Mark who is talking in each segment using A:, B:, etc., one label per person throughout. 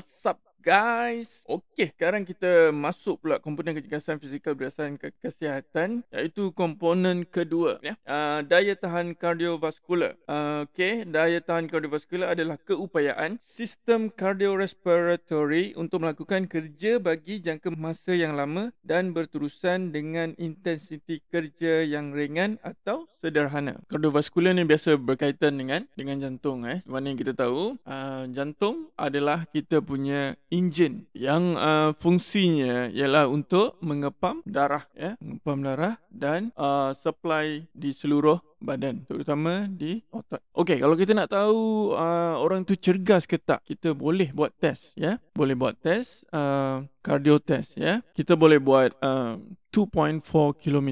A: What's up guys? Okey, sekarang kita masuk pula komponen kecergasan fizikal berdasarkan ke kesihatan iaitu komponen kedua ya. Uh, daya tahan kardiovaskular. Uh, Okey, daya tahan kardiovaskular adalah keupayaan sistem kardiorespiratory untuk melakukan kerja bagi jangka masa yang lama dan berterusan dengan intensiti kerja yang ringan atau sederhana. Kardiovaskular ni biasa berkaitan dengan dengan jantung eh. Mana yang kita tahu, uh, jantung adalah kita punya enjin yang uh, fungsinya ialah untuk mengepam darah ya mengepam darah dan uh, supply di seluruh badan terutama di otak. Okey, kalau kita nak tahu uh, orang tu cergas ke tak, kita boleh buat test ya. Boleh buat test uh, cardio test ya. Kita boleh buat uh, 2.4 km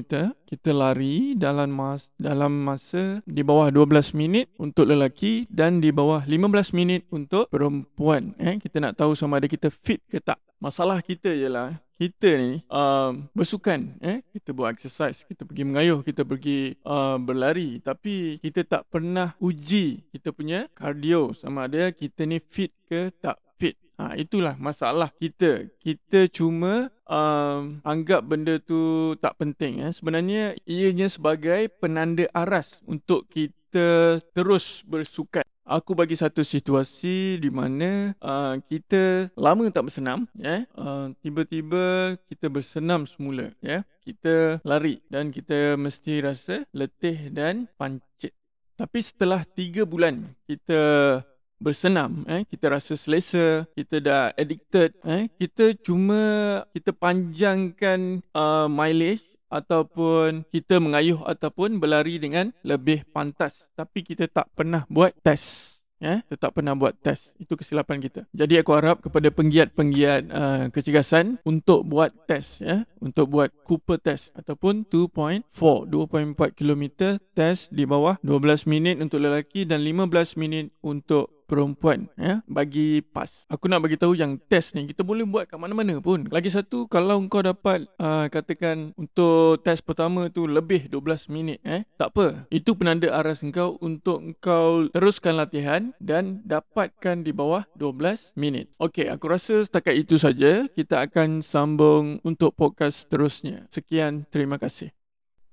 A: kita lari dalam mas dalam masa di bawah 12 minit untuk lelaki dan di bawah 15 minit untuk perempuan eh. Kita nak tahu sama ada kita fit ke tak. Masalah kita ialah kita ni um, bersukan eh. Kita buat exercise kita pergi mengayuh kita pergi uh, berlari. Tapi kita tak pernah uji kita punya cardio. Sama ada kita ni fit ke tak ha itulah masalah kita. Kita cuma um, anggap benda tu tak penting eh. Sebenarnya ianya sebagai penanda aras untuk kita terus bersukan. Aku bagi satu situasi di mana uh, kita lama tak bersenam ya. Uh, tiba-tiba kita bersenam semula ya. Kita lari dan kita mesti rasa letih dan pancit. Tapi setelah 3 bulan kita bersenam eh. Kita rasa selesa kita dah addicted eh. Kita cuma kita panjangkan uh, mileage ataupun kita mengayuh ataupun berlari dengan lebih pantas. Tapi kita tak pernah buat test ya kita tak pernah buat test. Itu kesilapan kita. Jadi aku harap kepada penggiat-penggiat uh, kecergasan untuk buat test ya. Untuk buat Cooper test ataupun 2.4 2.4 km test di bawah 12 minit untuk lelaki dan 15 minit untuk perempuan ya bagi pas. Aku nak bagi tahu yang test ni kita boleh buat kat mana-mana pun. Lagi satu kalau kau dapat uh, katakan untuk test pertama tu lebih 12 minit eh tak apa. Itu penanda aras engkau untuk engkau teruskan latihan dan dapatkan di bawah 12 minit. Okey aku rasa setakat itu saja kita akan sambung untuk podcast seterusnya. Sekian terima kasih